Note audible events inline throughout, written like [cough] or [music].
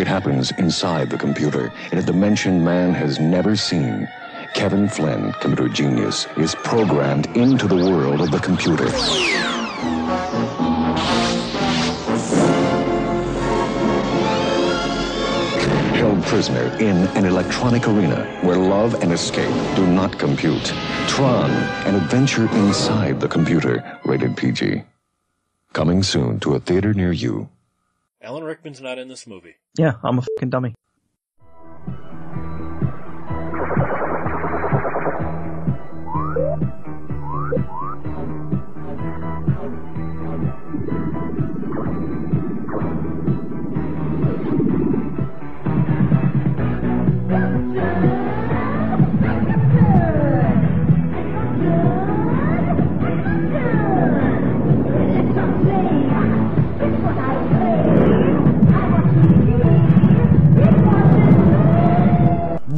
It happens inside the computer in a dimension man has never seen. Kevin Flynn, computer genius, is programmed into the world of the computer. Held prisoner in an electronic arena where love and escape do not compute. Tron, an adventure inside the computer, rated PG. Coming soon to a theater near you. Alan Rickman's not in this movie. Yeah, I'm a fucking dummy.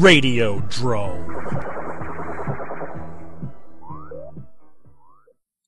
Radio Drome.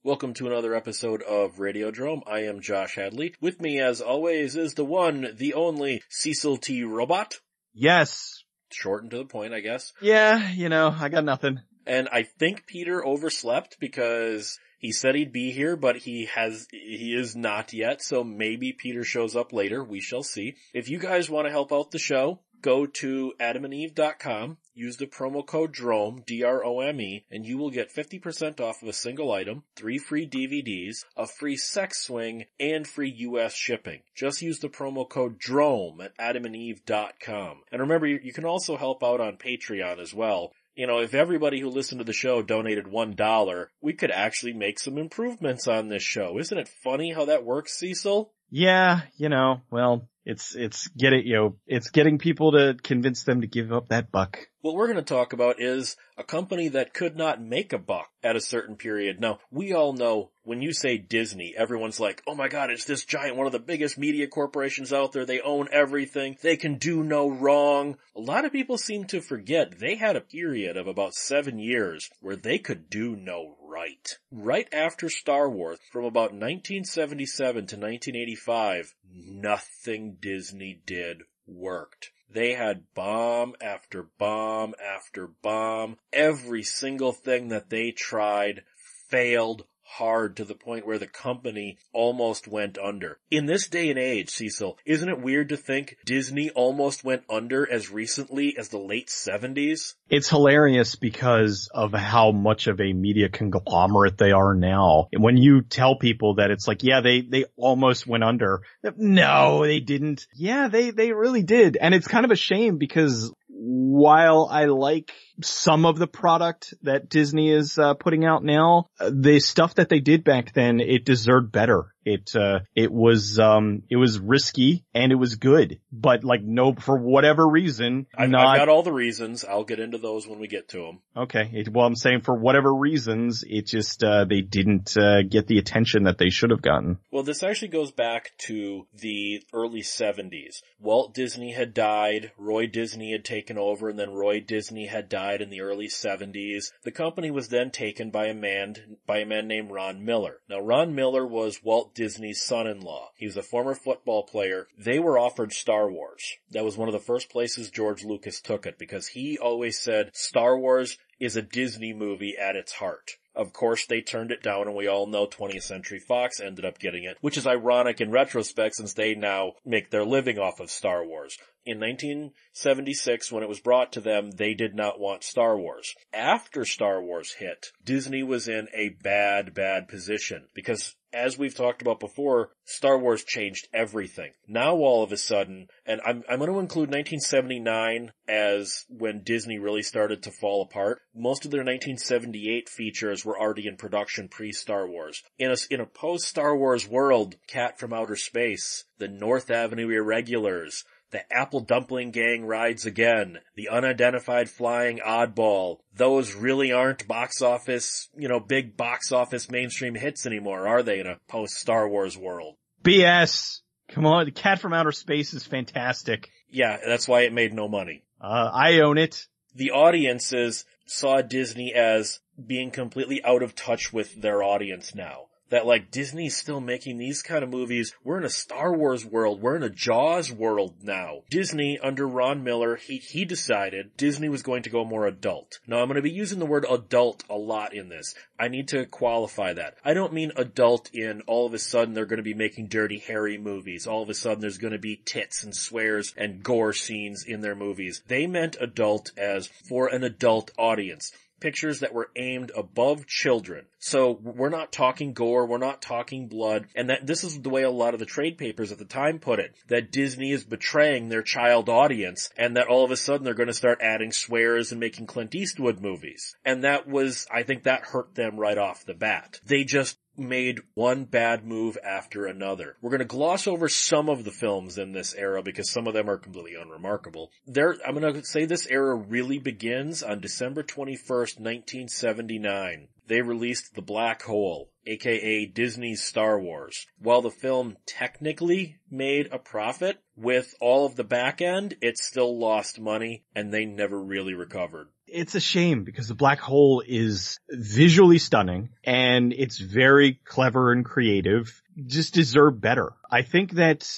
Welcome to another episode of Radio Drome. I am Josh Hadley. With me, as always, is the one, the only Cecil T. Robot. Yes. Short and to the point, I guess. Yeah, you know, I got nothing. And I think Peter overslept because he said he'd be here, but he has, he is not yet. So maybe Peter shows up later. We shall see. If you guys want to help out the show, go to adamandeve.com, use the promo code DROME, D-R-O-M-E, and you will get 50% off of a single item, three free DVDs, a free sex swing, and free US shipping. Just use the promo code DROME at adamandeve.com. And remember, you can also help out on Patreon as well. You know, if everybody who listened to the show donated one dollar, we could actually make some improvements on this show. Isn't it funny how that works, Cecil? Yeah, you know, well, it's, it's get it, you know, it's getting people to convince them to give up that buck. What we're going to talk about is a company that could not make a buck at a certain period. Now, we all know when you say Disney, everyone's like, oh my god, it's this giant, one of the biggest media corporations out there. They own everything. They can do no wrong. A lot of people seem to forget they had a period of about seven years where they could do no right. Right after Star Wars, from about 1977 to 1985, nothing Disney did worked. They had bomb after bomb after bomb. Every single thing that they tried failed hard to the point where the company almost went under. In this day and age, Cecil, isn't it weird to think Disney almost went under as recently as the late 70s? It's hilarious because of how much of a media conglomerate they are now. And when you tell people that it's like, yeah, they, they almost went under. No, they didn't. Yeah, they, they really did. And it's kind of a shame because while I like some of the product that Disney is uh, putting out now, the stuff that they did back then, it deserved better. It, uh, it was, um, it was risky and it was good, but like no, for whatever reason, I've, not, I've got all the reasons. I'll get into those when we get to them. okay. It, well, I'm saying for whatever reasons, it just, uh, they didn't, uh, get the attention that they should have gotten. Well, this actually goes back to the early 70s. Walt Disney had died, Roy Disney had taken over, and then Roy Disney had died in the early 70s. The company was then taken by a man, by a man named Ron Miller. Now, Ron Miller was Walt Disney's son-in-law. He was a former football player. They were offered Star Wars. That was one of the first places George Lucas took it because he always said Star Wars is a Disney movie at its heart. Of course, they turned it down and we all know 20th Century Fox ended up getting it, which is ironic in retrospect since they now make their living off of Star Wars. In 1976, when it was brought to them, they did not want Star Wars. After Star Wars hit, Disney was in a bad, bad position because as we've talked about before, Star Wars changed everything. Now all of a sudden, and I'm, I'm going to include 1979 as when Disney really started to fall apart. Most of their 1978 features were already in production pre-Star Wars. In a, in a post-Star Wars world, Cat from Outer Space, the North Avenue Irregulars, the Apple Dumpling Gang rides again. The unidentified flying oddball. Those really aren't box office, you know, big box office mainstream hits anymore, are they in a post Star Wars world? BS. Come on. The Cat from Outer Space is fantastic. Yeah, that's why it made no money. Uh, I own it. The audiences saw Disney as being completely out of touch with their audience now. That like Disney's still making these kind of movies. We're in a Star Wars world. We're in a Jaws world now. Disney under Ron Miller, he, he decided Disney was going to go more adult. Now I'm going to be using the word adult a lot in this. I need to qualify that. I don't mean adult in all of a sudden they're going to be making dirty, hairy movies. All of a sudden there's going to be tits and swears and gore scenes in their movies. They meant adult as for an adult audience pictures that were aimed above children. So we're not talking gore, we're not talking blood, and that this is the way a lot of the trade papers at the time put it, that Disney is betraying their child audience, and that all of a sudden they're going to start adding swears and making Clint Eastwood movies. And that was, I think that hurt them right off the bat. They just made one bad move after another. We're going to gloss over some of the films in this era because some of them are completely unremarkable. There, I'm going to say this era really begins on December 21st, 1979. They released The Black Hole, aka Disney's Star Wars. While the film technically made a profit, with all of the back end, it still lost money and they never really recovered it's a shame because the black hole is visually stunning and it's very clever and creative. Just deserve better. I think that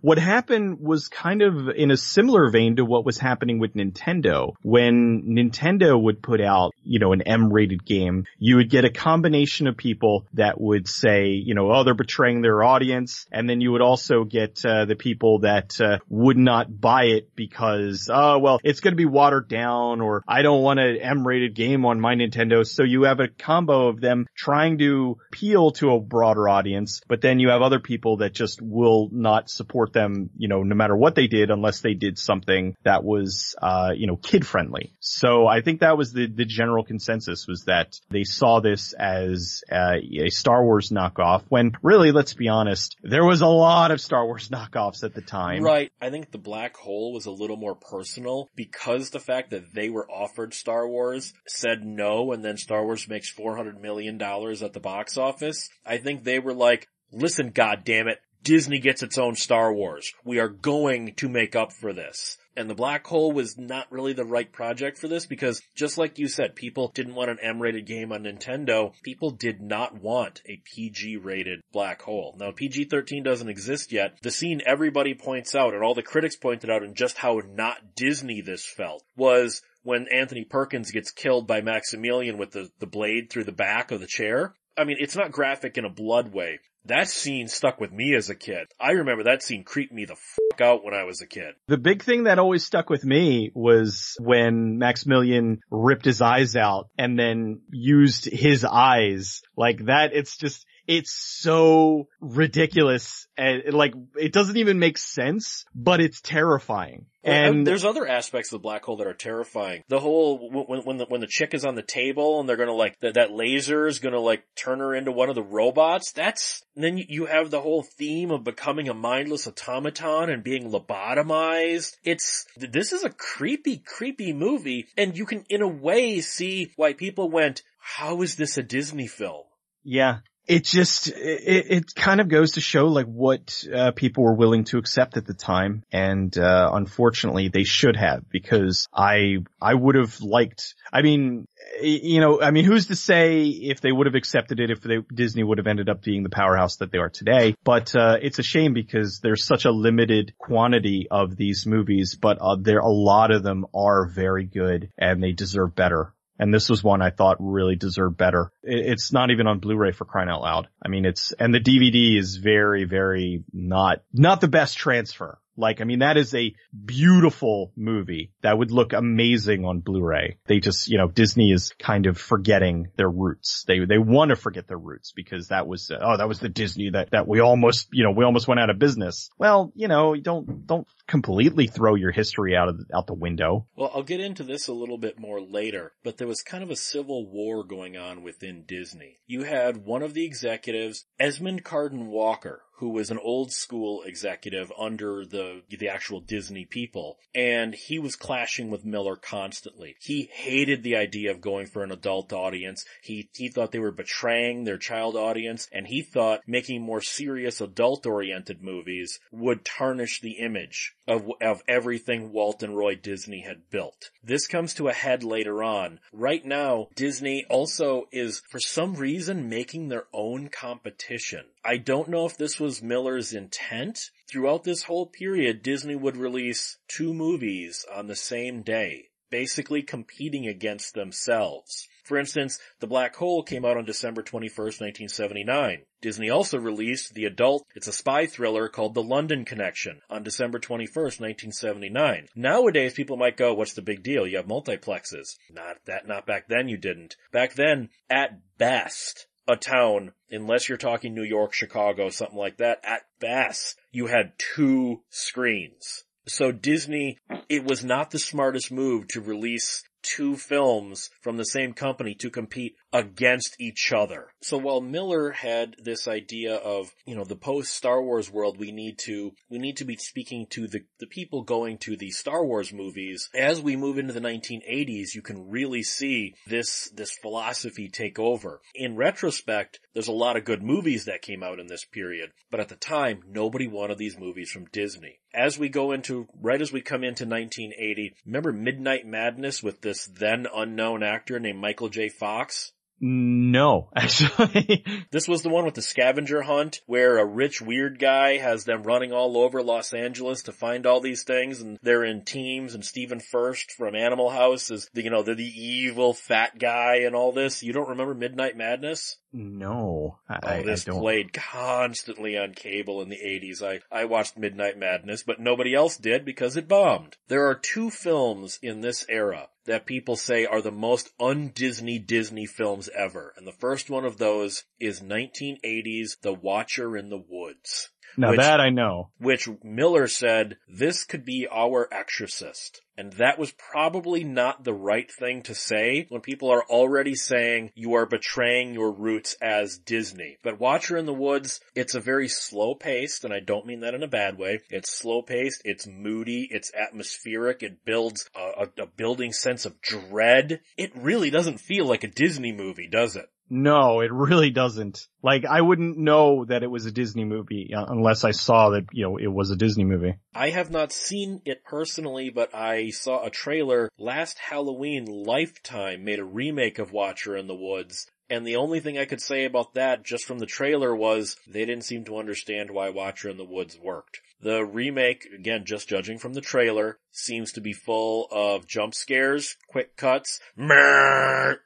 what happened was kind of in a similar vein to what was happening with Nintendo. When Nintendo would put out, you know, an M-rated game, you would get a combination of people that would say, you know, oh, they're betraying their audience. And then you would also get uh, the people that uh, would not buy it because, oh, well, it's going to be watered down or I don't want an M-rated game on my Nintendo. So you have a combo of them trying to appeal to a broader audience, but then you have other people that just will not not support them, you know, no matter what they did unless they did something that was, uh, you know, kid friendly. So I think that was the, the general consensus was that they saw this as uh, a Star Wars knockoff when really, let's be honest, there was a lot of Star Wars [laughs] knockoffs at the time. Right. I think the Black Hole was a little more personal because the fact that they were offered Star Wars said no and then Star Wars makes $400 million at the box office. I think they were like, listen, God damn it, Disney gets its own Star Wars. We are going to make up for this. And the Black Hole was not really the right project for this because just like you said, people didn't want an M-rated game on Nintendo. People did not want a PG-rated Black Hole. Now PG-13 doesn't exist yet. The scene everybody points out and all the critics pointed out and just how not Disney this felt was when Anthony Perkins gets killed by Maximilian with the, the blade through the back of the chair. I mean, it's not graphic in a blood way, that scene stuck with me as a kid. I remember that scene creeped me the fuck out when I was a kid. The big thing that always stuck with me was when Maximilian ripped his eyes out and then used his eyes like that. It's just, it's so ridiculous and like it doesn't even make sense, but it's terrifying. And, there's other aspects of the black hole that are terrifying. The whole when when the when the chick is on the table and they're gonna like that that laser is gonna like turn her into one of the robots. That's then you have the whole theme of becoming a mindless automaton and being lobotomized. It's this is a creepy creepy movie, and you can in a way see why people went. How is this a Disney film? Yeah, it just it, it kind of goes to show like what uh, people were willing to accept at the time. And uh, unfortunately they should have because i i would have liked i mean you know i mean who's to say if they would have accepted it if they, disney would have ended up being the powerhouse that they are today. But uh, it's a shame because there's such a limited quantity of these movies but uh, there a lot of them are very good and they deserve better and this was one I thought really deserved better. It's not even on Blu-ray for crying out loud. I mean, it's, and the DVD is very, very not, not the best transfer. Like, I mean, that is a beautiful movie that would look amazing on Blu-ray. They just, you know, Disney is kind of forgetting their roots. They, they want to forget their roots because that was, uh, oh, that was the Disney that, that we almost, you know, we almost went out of business. Well, you know, don't, don't completely throw your history out of, the, out the window. Well, I'll get into this a little bit more later, but there was kind of a civil war going on within Disney. You had one of the executives, Esmond Cardon Walker, who was an old school executive under the, the actual Disney people. And he was clashing with Miller constantly. He hated the idea of going for an adult audience. He, he thought they were betraying their child audience and he thought making more serious adult oriented movies would tarnish the image of, of everything Walt and Roy Disney had built. This comes to a head later on. Right now, Disney also is for some reason making their own competition. I don't know if this was Miller's intent. Throughout this whole period, Disney would release two movies on the same day, basically competing against themselves. For instance, The Black Hole came out on December 21st, 1979. Disney also released the adult, it's a spy thriller called The London Connection on December 21st, 1979. Nowadays people might go, what's the big deal? You have multiplexes. Not that, not back then you didn't. Back then, at best, a town, unless you're talking New York, Chicago, something like that, at best, you had two screens. So Disney, it was not the smartest move to release two films from the same company to compete against each other. So while Miller had this idea of, you know, the post Star Wars world, we need to, we need to be speaking to the, the people going to the Star Wars movies. As we move into the 1980s, you can really see this, this philosophy take over. In retrospect, there's a lot of good movies that came out in this period, but at the time, nobody wanted these movies from Disney. As we go into, right as we come into 1980, remember Midnight Madness with this then unknown actor named Michael J. Fox? No, [laughs] actually. this was the one with the scavenger hunt where a rich weird guy has them running all over Los Angeles to find all these things and they're in teams and Stephen Furst from Animal House is the, you know, they're the evil fat guy and all this. You don't remember Midnight Madness? No. I, oh, this I played constantly on cable in the 80s. I, I watched Midnight Madness, but nobody else did because it bombed. There are two films in this era that people say are the most un-Disney Disney films ever. And the first one of those is 1980's The Watcher in the Woods. Now which, that I know. Which Miller said, this could be our exorcist. And that was probably not the right thing to say when people are already saying you are betraying your roots as Disney. But Watcher in the Woods, it's a very slow paced, and I don't mean that in a bad way. It's slow paced, it's moody, it's atmospheric, it builds a, a, a building sense of dread. It really doesn't feel like a Disney movie, does it? No, it really doesn't. Like, I wouldn't know that it was a Disney movie uh, unless I saw that, you know, it was a Disney movie. I have not seen it personally, but I saw a trailer last Halloween. Lifetime made a remake of Watcher in the Woods. And the only thing I could say about that just from the trailer was they didn't seem to understand why Watcher in the Woods worked. The remake, again, just judging from the trailer, seems to be full of jump scares, quick cuts,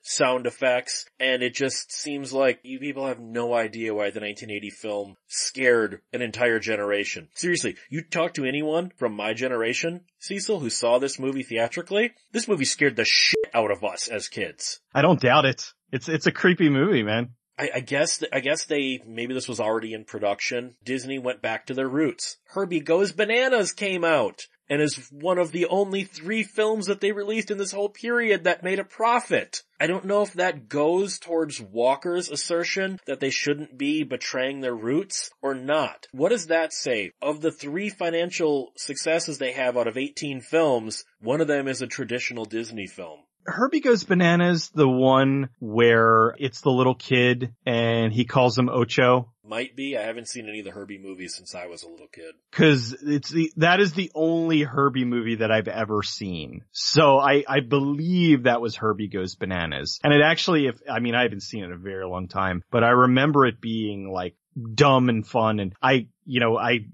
sound effects, and it just seems like you people have no idea why the 1980 film scared an entire generation. Seriously, you talk to anyone from my generation, Cecil, who saw this movie theatrically, this movie scared the shit out of us as kids. I don't doubt it. It's, it's a creepy movie, man. I, I guess I guess they maybe this was already in production. Disney went back to their roots. Herbie Goes Bananas came out and is one of the only three films that they released in this whole period that made a profit. I don't know if that goes towards Walker's assertion that they shouldn't be betraying their roots or not. What does that say? Of the three financial successes they have out of 18 films, one of them is a traditional Disney film. Herbie Goes Bananas, the one where it's the little kid and he calls him Ocho. Might be. I haven't seen any of the Herbie movies since I was a little kid. Cause it's the, that is the only Herbie movie that I've ever seen. So I, I believe that was Herbie Goes Bananas. And it actually, if, I mean, I haven't seen it in a very long time, but I remember it being like dumb and fun. And I, you know, I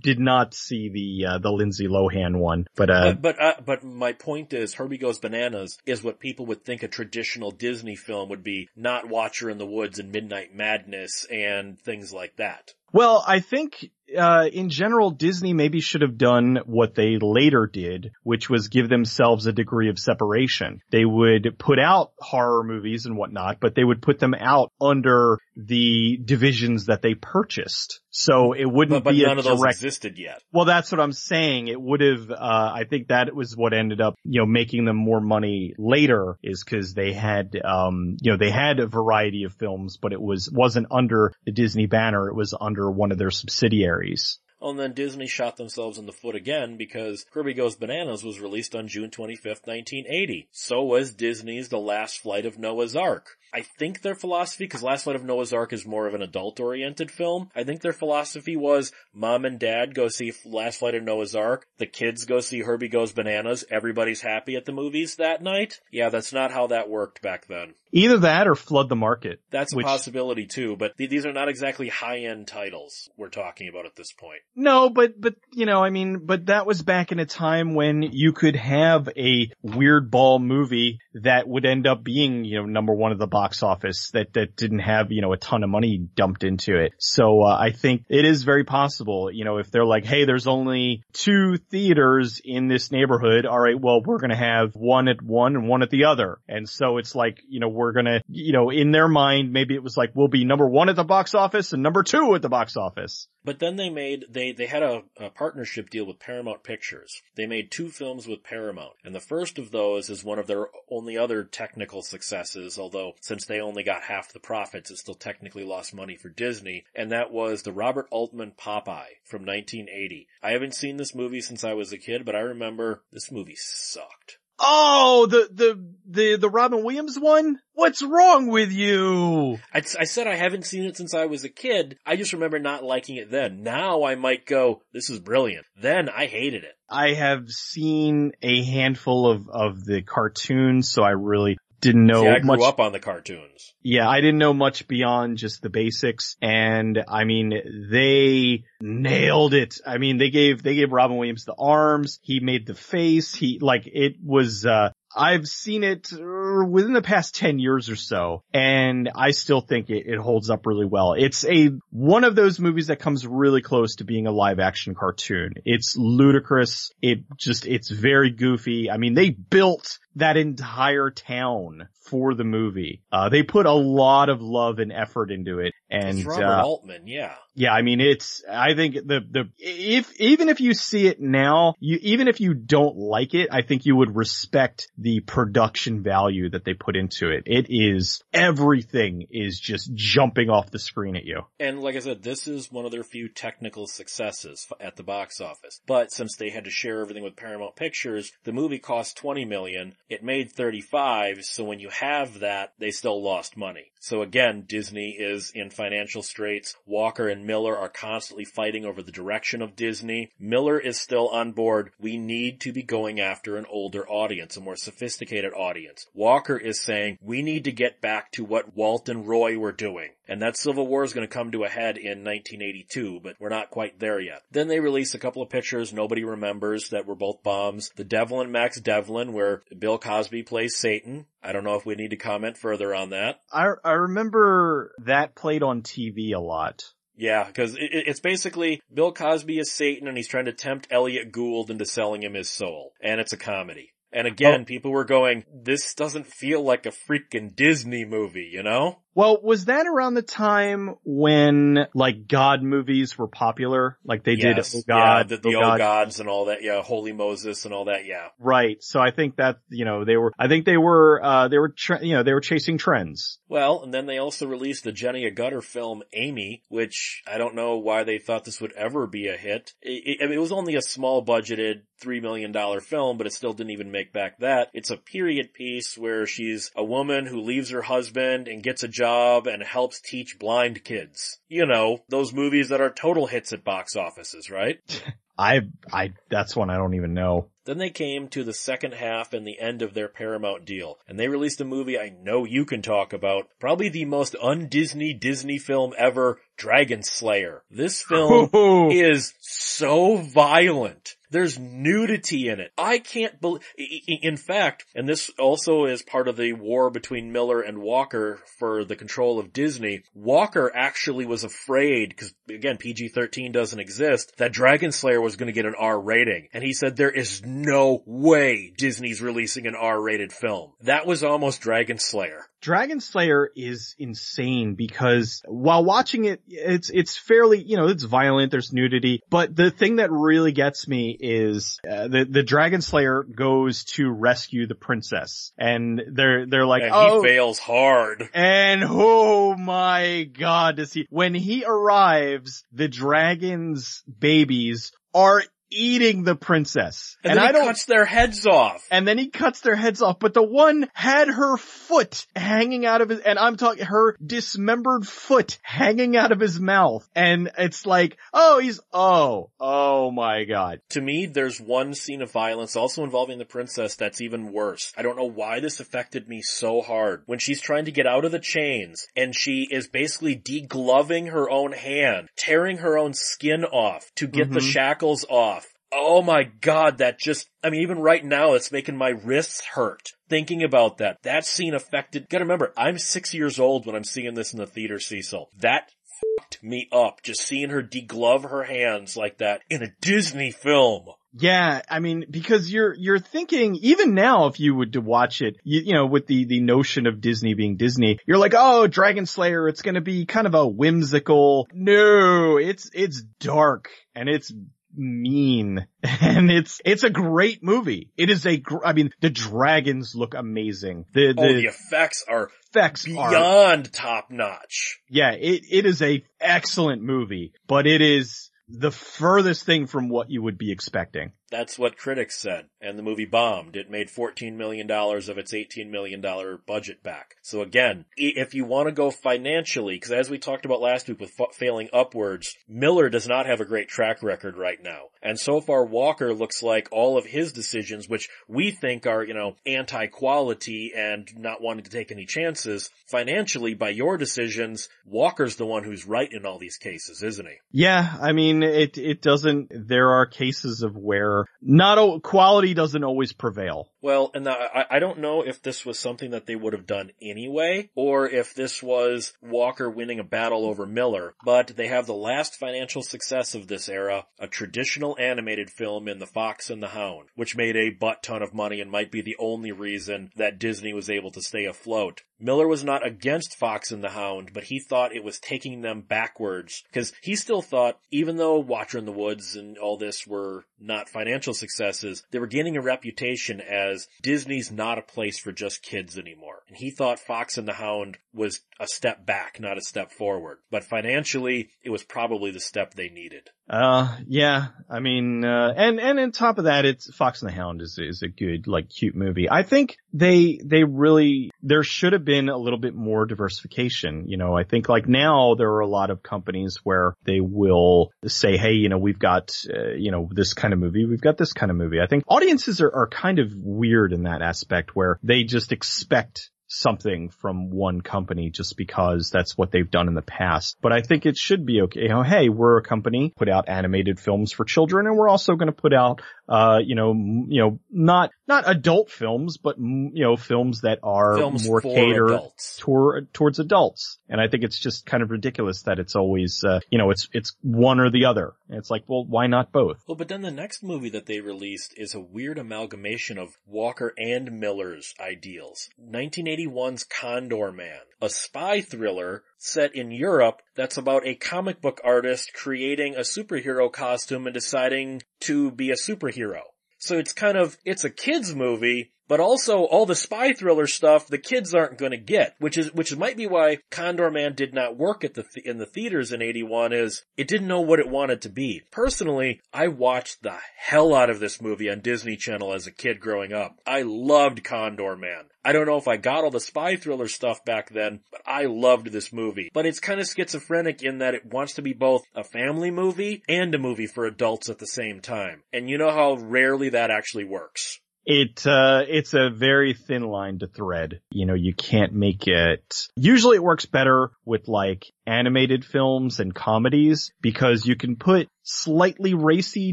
did not see the, uh, the Lindsay Lohan one, but, uh, but, but, uh, but my point is Herbie Goes Bananas is what people would think a traditional Disney film would be, not Watcher in the Woods and Midnight Madness and things like that. Well, I think uh, in general, Disney maybe should have done what they later did, which was give themselves a degree of separation. They would put out horror movies and whatnot, but they would put them out under the divisions that they purchased. So it wouldn't but, but be none a of those direct. existed yet. Well, that's what I'm saying. It would have. Uh, I think that was what ended up, you know, making them more money later, is because they had, um, you know, they had a variety of films, but it was wasn't under the Disney banner. It was under under one of their subsidiaries. Oh, and then Disney shot themselves in the foot again because Herbie Goes Bananas was released on June 25th, 1980. So was Disney's The Last Flight of Noah's Ark. I think their philosophy, because Last Flight of Noah's Ark is more of an adult-oriented film, I think their philosophy was mom and dad go see Last Flight of Noah's Ark, the kids go see Herbie Goes Bananas, everybody's happy at the movies that night. Yeah, that's not how that worked back then. Either that or flood the market. That's a Which- possibility too, but th- these are not exactly high-end titles we're talking about at this point. No, but, but, you know, I mean, but that was back in a time when you could have a weird ball movie that would end up being, you know, number one of the box office that, that didn't have, you know, a ton of money dumped into it. So, uh, I think it is very possible, you know, if they're like, hey, there's only two theaters in this neighborhood. All right. Well, we're to have one at one and one at the other. And so it's like, you know, we're to, you know, in their mind, maybe it was like, we'll be number one at the box office and number two at the box office. But then they made, they, they had a, a partnership deal with Paramount Pictures. They made two films with Paramount. And the first of those is one of their only other technical successes, although since they only got half the profits, it still technically lost money for Disney. And that was the Robert Altman Popeye from 1980. I haven't seen this movie since I was a kid, but I remember this movie sucked. Oh, the, the, the, the Robin Williams one? What's wrong with you? I, I said I haven't seen it since I was a kid. I just remember not liking it then. Now I might go, this is brilliant. Then I hated it. I have seen a handful of, of the cartoons, so I really didn't know See, I grew much. up on the cartoons. Yeah, I didn't know much beyond just the basics. And I mean, they nailed it. I mean, they gave, they gave Robin Williams the arms. He made the face. He, like, it was, uh, I've seen it uh, within the past 10 years or so, and I still think it, it holds up really well. It's a, one of those movies that comes really close to being a live action cartoon. It's ludicrous. It just, it's very goofy. I mean, they built that entire town for the movie. Uh, they put a lot of love and effort into it. And, It's Robert uh, Altman, yeah. yeah, I mean, it's, I think the, the, if, even if you see it now, you, even if you don't like it, I think you would respect the production value that they put into it. It is, everything is just jumping off the screen at you. And like I said, this is one of their few technical successes at the box office. But since they had to share everything with Paramount Pictures, the movie cost 20 million. It made 35, so when you have that, they still lost money. So again, Disney is in financial straits. Walker and Miller are constantly fighting over the direction of Disney. Miller is still on board. We need to be going after an older audience, a more sophisticated audience. Walker is saying we need to get back to what Walt and Roy were doing. And that Civil War is going to come to a head in 1982, but we're not quite there yet. Then they released a couple of pictures nobody remembers that were both bombs. The Devil and Max Devlin, where Bill Cosby plays Satan. I don't know if we need to comment further on that. I, I remember that played on TV a lot. Yeah, because it, it- it's basically Bill Cosby is Satan and he's trying to tempt Elliott Gould into selling him his soul. And it's a comedy. And again, oh. people were going, this doesn't feel like a freaking Disney movie, you know? Well, was that around the time when like God movies were popular? Like they yes. did Oh God, yeah, the, the Oh God. Gods and all that, yeah, Wholly Moses and all that, yeah. Right. So I think that, you know, they were, I think they were, uh, they were, tre- you know, they were chasing trends. Well, and then they also released the Jenny Agutter film Amy, which I don't know why they thought this would ever be a hit. It, it, I mean, it was only a small budgeted $3 million film, but it still didn't even make back that. It's a period piece where she's a woman who leaves her husband and gets a job and helps teach blind kids. You know, those movies that are total hits at box offices, right? [laughs] I, I, that's one I don't even know. Then they came to the second half and the end of their Paramount deal, and they released a movie I know you can talk about, probably the most un-Disney Disney film ever, Dragon Slayer. This film [laughs] is so violent. There's nudity in it. I can't believe, in fact, and this also is part of the war between Miller and Walker for the control of Disney, Walker actually was afraid, because again, PG-13 doesn't exist, that Dragon Slayer was to get an R rating. And he said there is no way Disney's releasing an R rated film. That was almost Dragon Slayer. Dragon Slayer is insane because while watching it, it's, it's fairly, you know, it's violent, there's nudity, but the thing that really gets me is uh, the, the Dragon Slayer goes to rescue the princess and they're, they're like, and oh, he fails hard. and oh my god, does he, when he arrives, the dragon's babies are eating the princess. And, then I he don't, cuts their heads off. and then he cuts their heads off, but the one had her foot hanging out of his, and I'm talking her dismembered foot hanging out of his mouth. And it's like, oh, he's, oh, oh my god. To me, there's one scene of violence also involving the princess that's even worse. I don't know why this affected me so hard. When she's trying to get out of the chains and she is basically degloving her own hand, tearing her own skin off to get the Mhm. shackles off. Oh my god, that just, I mean, even right now, it's making my wrists hurt. Thinking about that. That scene affected, gotta remember, I'm six years old when I'm seeing this in the theater, Cecil. That fucked me up, just seeing her deglove her hands like that in a Disney film. Yeah, I mean, because you're, you're thinking, even now, if you would to watch it, you, you know, with the, the notion of Disney being Disney, you're like, oh, Dragon Slayer, it's gonna be kind of a whimsical, no, it's, it's dark, and it's mean, [laughs] and it's, it's a great movie. It is a, gr- I mean, the dragons look amazing. The, Oh, the the effects are effects are, beyond top notch. yeah, it, it is a excellent movie, but it is the furthest thing from what you would be expecting. That's what critics said, and the movie bombed. It made $14 million of its $18 million budget back. So again, if you want to go financially, because as we talked about last week with fa- failing upwards, Miller does not have a great track record right now. And so far Walker looks like all of his decisions, which we think are, you know, anti-quality and not wanting to take any chances, financially by your decisions, Walker's the one who's right in all these cases, isn't he? Yeah, I mean, it, it doesn't, there are cases of where not, o- quality doesn't always prevail. Well, and I, I don't know if this was something that they would have done anyway, or if this was Walker winning a battle over Miller, but they have the last financial success of this era, a traditional animated film in The Fox and the Hound, which made a butt ton of money and might be the only reason that Disney was able to stay afloat. Miller was not against Fox and the Hound, but he thought it was taking them backwards, because he still thought, even though Watcher in the Woods and all this were not financial successes, they were gaining a reputation as Disney's not a place for just kids anymore. And he thought Fox and the Hound was a step back, not a step forward. But financially, it was probably the step they needed. Uh, yeah, I mean, uh, and, and on top of that, it's Fox and the Hound is, is a good, like, cute movie. I think they, they really, there should have been a little bit more diversification. You know, I think like now there are a lot of companies where they will say, hey, you know, we've got, uh, you know, this kind of movie, we've got this kind of movie. I think audiences are, are kind of weird in that aspect where they just expect something from one company just because that's what they've done in the past. But I think it should be okay. You know, hey, we're a company, put out animated films for children and we're also going to put out, uh, you know, you know, not, not adult films, but, you know, films that are Films more catered adults. toward, towards adults. And I think it's just kind of ridiculous that it's always, uh, you know, it's, it's one or the other. And it's like, well, why not both? Well, but then the next movie that they released is a weird amalgamation of Walker and Miller's ideals. 1981's Condor Man, a spy thriller set in Europe that's about a comic book artist creating a superhero costume and deciding to be a superhero. So it's kind of, it's a kid's movie, but also all the spy thriller stuff the kids aren't going to get, which is which might be why Condor Man did not work at the th- in the theaters in 81 is it didn't know what it wanted to be. Personally, I watched the hell out of this movie on Disney Channel as a kid growing up. I loved Condor Man. I don't know if I got all the spy thriller stuff back then, but I loved this movie. But it's kind of schizophrenic in that it wants to be both a family movie and a movie for adults at the same time. And you know how rarely that actually works. It, uh, it's a very thin line to thread. You know, you can't make it, usually it works better with like animated films and comedies because you can put slightly racy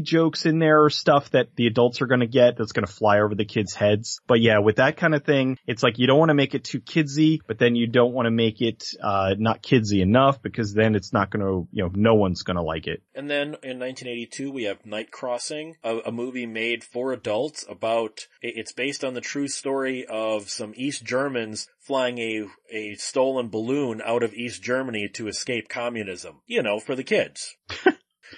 jokes in there or stuff that the adults are going to get that's going to fly over the kids' heads. But yeah, with that kind of thing, it's like you don't want to make it too kidsy, but then you don't want to make it uh, not kidsy enough because then it's not going to, you know, no one's going to like it. And then in 1982, we have Night Crossing, a, a movie made for adults about, it's based on the true story of some East Germans flying a, a stolen balloon out of East Germany to escape communism. You know, for the kids. [laughs]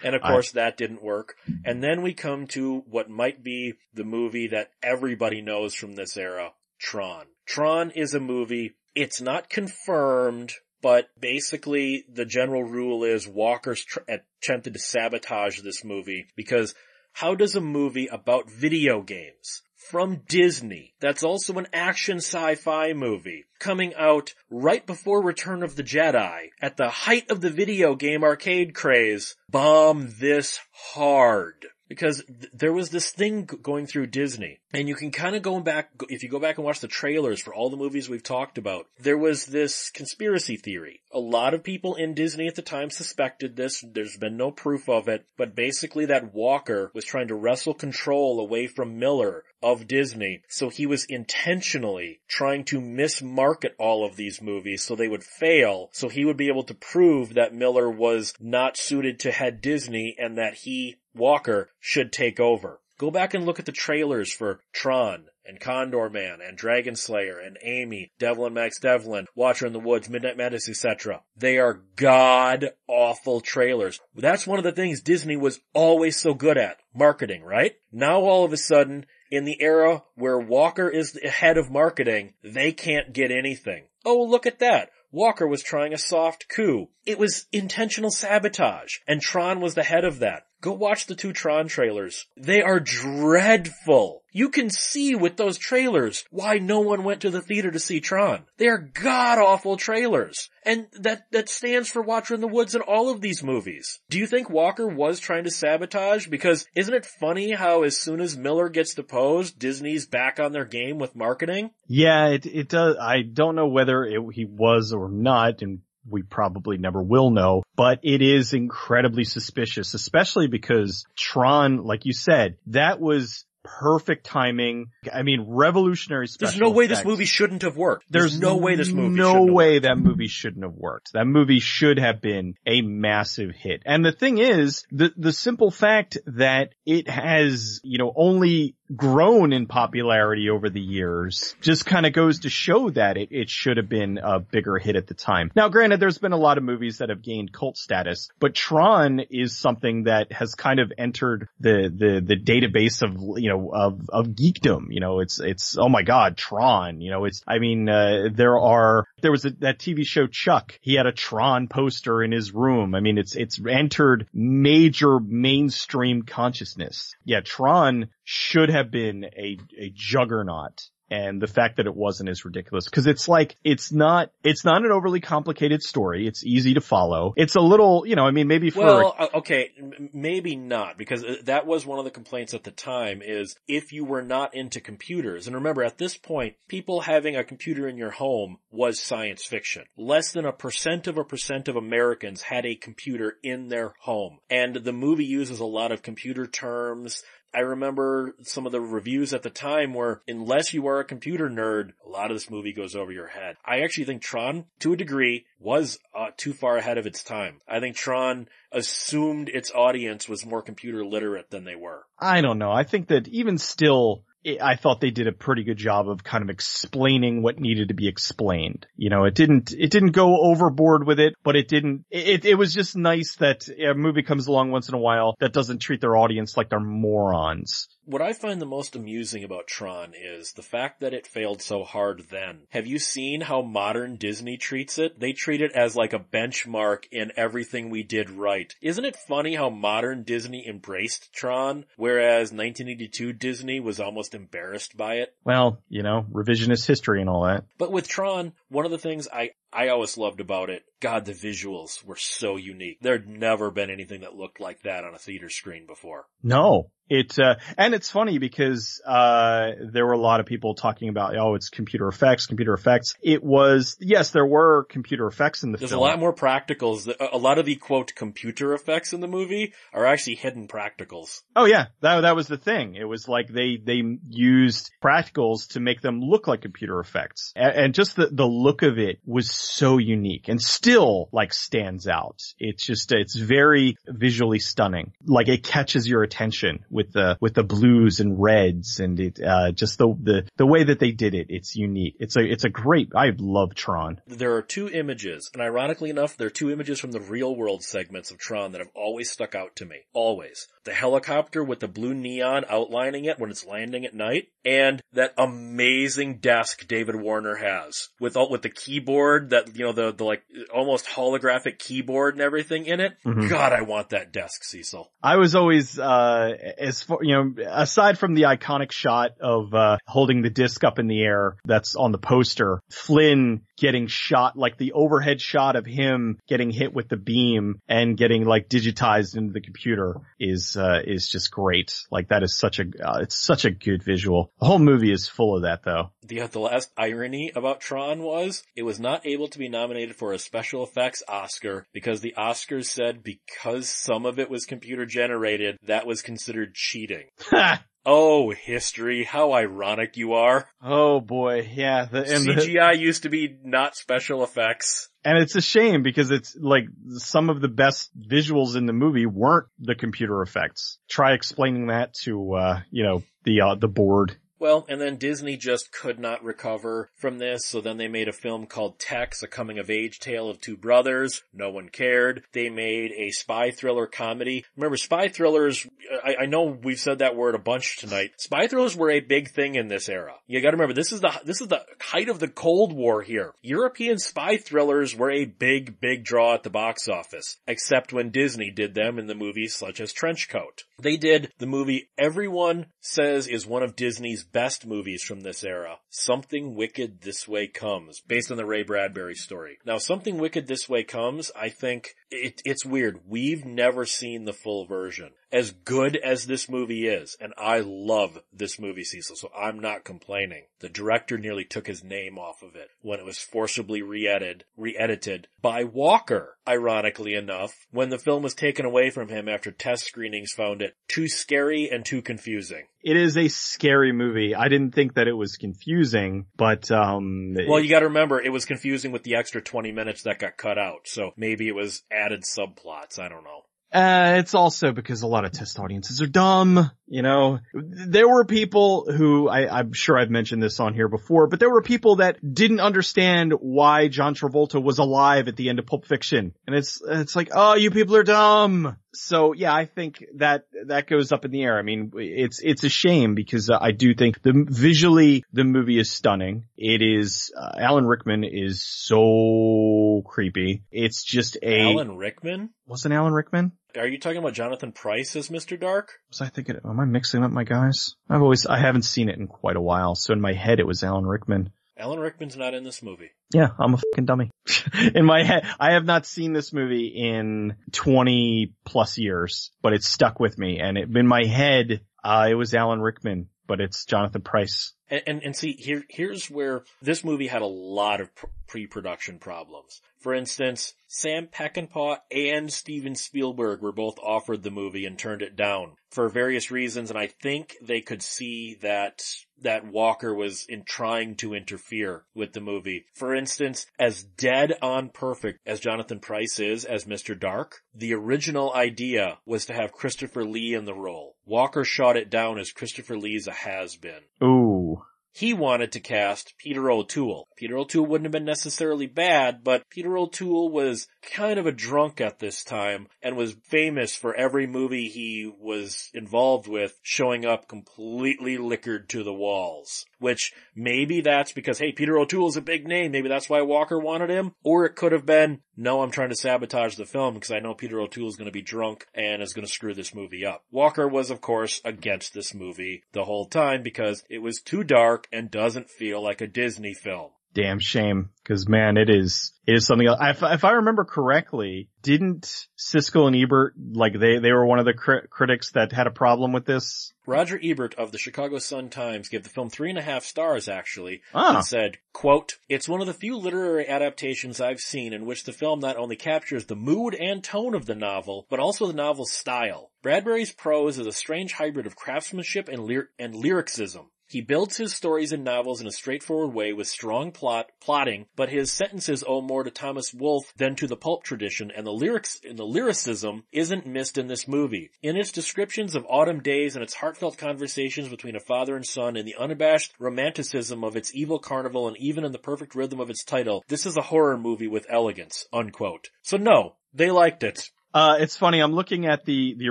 And of course I, that didn't work. And then we come to what might be the movie that everybody knows from this era, Tron. Tron is a movie, it's not confirmed, but basically the general rule is Walker's tr- attempted to sabotage this movie because how does a movie about video games from Disney. That's also an action sci-fi movie coming out right before Return of the Jedi at the height of the video game arcade craze. Bomb this hard because th- there was this thing g- going through Disney and you can kind of go back, if you go back and watch the trailers for all the movies we've talked about, there was this conspiracy theory. A lot of people in Disney at the time suspected this. There's been no proof of it, but basically that Walker was trying to wrestle control away from Miller of Disney. So he was intentionally trying to mismarket all of these movies so they would fail. So he would be able to prove that Miller was not suited to head Disney and that he Walker should take over. Go back and look at the trailers for Tron and Condorman and Dragon Slayer and Amy, Devil and Max Devlin, Watcher in the Woods, Midnight Madness, etc. They are god awful trailers. That's one of the things Disney was always so good at. Marketing, right? Now all of a sudden, in the era where Walker is the head of marketing, they can't get anything. Oh, look at that. Walker was trying a soft coup. It was intentional sabotage, and Tron was the head of that. Go watch the two Tron trailers. They are dreadful. You can see with those trailers why no one went to the theater to see Tron. They are god awful trailers. And that, that stands for Watcher in the Woods in all of these movies. Do you think Walker was trying to sabotage? Because isn't it funny how as soon as Miller gets deposed, Disney's back on their game with marketing? Yeah, it, it does. I don't know whether it, he was or not, and we probably never will know, but it is incredibly suspicious, especially because Tron, like you said, that was perfect timing. I mean, revolutionary special There's no way effects. this movie shouldn't have worked. There's, There's no way this movie no way that movie shouldn't have worked. That movie should have been a massive hit. And the thing is, the the simple fact that it has, you know, only grown in popularity over the years just kind of goes to show that it, it should have been a bigger hit at the time. Now granted, there's been a lot of movies that have gained cult status, but Tron is something that has kind of entered the, the, the database of, you know, of, of geekdom. You know, it's, it's, oh my god, Tron, you know, it's, I mean, uh, there are, there was a, that TV show Chuck. He had a Tron poster in his room. I mean, it's, it's entered major mainstream consciousness. Yeah, Tron should have been a, a juggernaut. And the fact that it wasn't is ridiculous because it's like, it's not, it's not an overly complicated story. It's easy to follow. It's a little, you know, I mean, maybe for, Well, uh, okay, maybe not, because uh, that was one of the complaints at the time is if you were not into computers, and remember at this point, people having a computer in your home was science fiction. Less than a percent of a percent of Americans had a computer in their home. And the movie uses a lot of computer terms, I remember some of the reviews at the time were, unless you are a computer nerd, a lot of this movie goes over your head. I actually think Tron, to a degree, was uh, too far ahead of its time. I think Tron assumed its audience was more computer literate than they were. I don't know. I think that even still, I thought they did a pretty good job of kind of explaining what needed to be explained. You know, it didn't, it didn't go overboard with it, but it didn't, it, it was just nice that a movie comes along once in a while that doesn't treat their audience like they're morons. What I find the most amusing about Tron is the fact that it failed so hard then. Have you seen how modern Disney treats it? They treat it as like a benchmark in everything we did right. Isn't it funny how modern Disney embraced Tron, whereas 1982 Disney was almost embarrassed by it? Well, you know, revisionist history and all that. But with Tron, one of the things I I always loved about it, God, the visuals were so unique. There'd never been anything that looked like that on a theater screen before. No, it, uh, and it's funny because, uh, there were a lot of people talking about, oh, it's computer effects, computer effects. It was, yes, there were computer effects in the There's film. There's a lot more practicals. A lot of the quote computer effects in the movie are actually hidden practicals. Oh yeah, that, that was the thing. It was like they, they used practicals to make them look like computer effects. And, and just the, the look of it was so unique and still like stands out. It's just, it's very visually stunning. Like it catches your attention with the, with the blues and reds and it, uh, just the, the, the way that they did it. It's unique. It's a, it's a great, I love Tron. There are two images, and ironically enough, there are two images from the real world segments of Tron that have always stuck out to me. Always. The helicopter with the blue neon outlining it when it's landing at night, and that amazing desk David Warner has with all, with the keyboard that, you know, the, the like almost holographic keyboard and everything in it. Mhm. God, I want that desk, Cecil. I was always, uh, as far, you know, aside from the iconic shot of, uh, holding the disc up in the air that's on the poster, Flynn getting shot, like the overhead shot of him getting hit with the beam and getting like digitized into the computer is, uh, is just great. Like that is such a, uh, it's such a good visual. The whole movie is full of that though. The, the last irony about Tron was it was not able to be nominated for a special effects Oscar because the Oscars said because some of it was computer generated, that was considered cheating. [laughs] Oh, history, how ironic you are. oh boy. Yeah. The, and the- CGI used to be not special effects. And it's a shame because it's like some of the best visuals in the movie weren't the computer effects. Try explaining that to, uh, you know, the, uh, the board. Well, and then Disney just could not recover from this, so then they made a film called Tex, a coming of age tale of two brothers. No one cared. They made a spy thriller comedy. Remember, spy thrillers, I, I know we've said that word a bunch tonight. Spy thrillers were a big thing in this era. You gotta remember, this is the, this is the height of the Cold War here. European spy thrillers were a big, big draw at the box office, except when Disney did them in the movies such as Trenchcoat. They did the movie everyone says is one of Disney's best movies from this era. Something Wicked This Way Comes, based on the Ray Bradbury story. Now, Something Wicked This Way Comes, I think it, it's weird. We've never seen the full version. As good as this movie is, and I love this movie, Cecil, so I'm not complaining. The director nearly took his name off of it when it was forcibly re-edited, re-edited by Walker, ironically enough, when the film was taken away from him after test screenings found it too scary and too confusing. It is a scary movie. I didn't think that it was confusing, but, um, Well, you gotta remember, it was confusing with the extra 20 minutes that got cut out, so maybe it was added subplots, I don't know. Uh, it's also because a lot of test audiences are dumb, you know. There were people who, I, I'm sure I've mentioned this on here before, but there were people that didn't understand why John Travolta was alive at the end of Pulp Fiction. And it's, it's like, oh, you people are dumb. So yeah, I think that, that goes up in the air. I mean, it's, it's a shame because uh, I do think the, visually, the movie is stunning. It is, uh, Alan Rickman is so creepy. It's just a, Alan Rickman? wasn't Alan Rickman? Are you talking about Jonathan Pryce as Mr. Dark? Was I thinking, am I mixing up my guys? I've always, I haven't seen it in quite a while, so in my head it was Alan Rickman. Alan Rickman's not in this movie. Yeah, I'm a fucking dummy. [laughs] in my head, I have not seen this movie in 20 plus years, but it stuck with me, and it, in my head, uh, it was Alan Rickman, but it's Jonathan Pryce. And, and, and see, here, here's where this movie had a lot of pre-production problems. For instance, Sam Peckinpah and Steven Spielberg were both offered the movie and turned it down for various reasons, and I think they could see that that Walker was in trying to interfere with the movie. For instance, as dead on perfect as Jonathan Pryce is as Mr. Dark, the original idea was to have Christopher Lee in the role. Walker shot it down as Christopher Lee's a has-been. Ooh. He wanted to cast Peter O'Toole. Peter O'Toole wouldn't have been necessarily bad, but Peter O'Toole was kind of a drunk at this time and was famous for every movie he was involved with showing up completely liquored to the walls. Which maybe that's because, hey, Peter O'Toole's a big name. Maybe that's why Walker wanted him. Or it could have been, no, I'm trying to sabotage the film because I know Peter O'Toole is going to be drunk and is going to screw this movie up. Walker was, of course, against this movie the whole time because it was too dark and doesn't feel like a Disney film. Damn shame because man, it is it is something else. If, if I remember correctly, didn't Siskel and Ebert like they they were one of the cri- critics that had a problem with this? Roger Ebert of the Chicago Sun Times gave the film three and a half stars actually, Ah. and said, quote, It's one of the few literary adaptations I've seen in which the film not only captures the mood and tone of the novel, but also the novel's style. Bradbury's prose is a strange hybrid of craftsmanship and, lyr- and lyricism. He builds his stories and novels in a straightforward way with strong plot, plotting, but his sentences owe more to Thomas Wolfe than to the pulp tradition, and the lyrics, and the lyricism isn't missed in this movie. In its descriptions of autumn days and its heartfelt conversations between a father and son, in the unabashed romanticism of its evil carnival, and even in the perfect rhythm of its title, this is a horror movie with elegance, unquote. So no, they liked it. Uh, it's funny. I'm looking at the the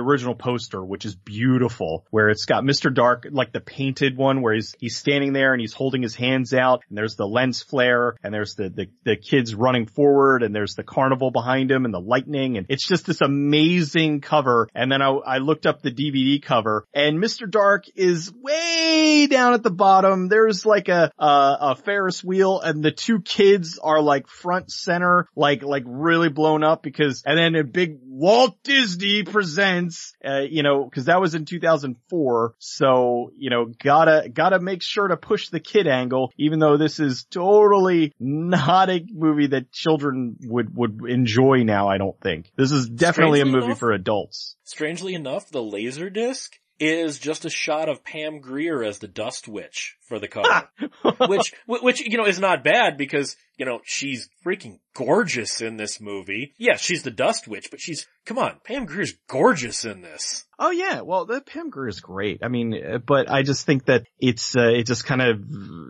original poster, which is beautiful, where it's got Mr. Dark, like the painted one, where he's he's standing there and he's holding his hands out, and there's the lens flare, and there's the the, the kids running forward, and there's the carnival behind him, and the lightning, and it's just this amazing cover. And then I, I looked up the DVD cover, and Mr. Dark is way down at the bottom. There's like a a, a Ferris wheel, and the two kids are like front center, like like really blown up because, and then a big Walt Disney presents, uh, you know, cause that was in 2004. So, you know, gotta, gotta make sure to push the kid angle, even though this is totally not a movie that children would, would enjoy now, I don't think. This is definitely Strangely a movie enough- for adults. Strangely enough, the laser disc is just a shot of Pam Grier as the Dust Witch for the cover. [laughs] which, which, you know, is not bad because, you know, she's freaking gorgeous in this movie. Yeah, she's the Dust Witch, but she's, come on, Pam Grier's gorgeous in this. Oh yeah, well, the Pam Grier is great. I mean, uh, but I just think that it's, uh, it just kind of,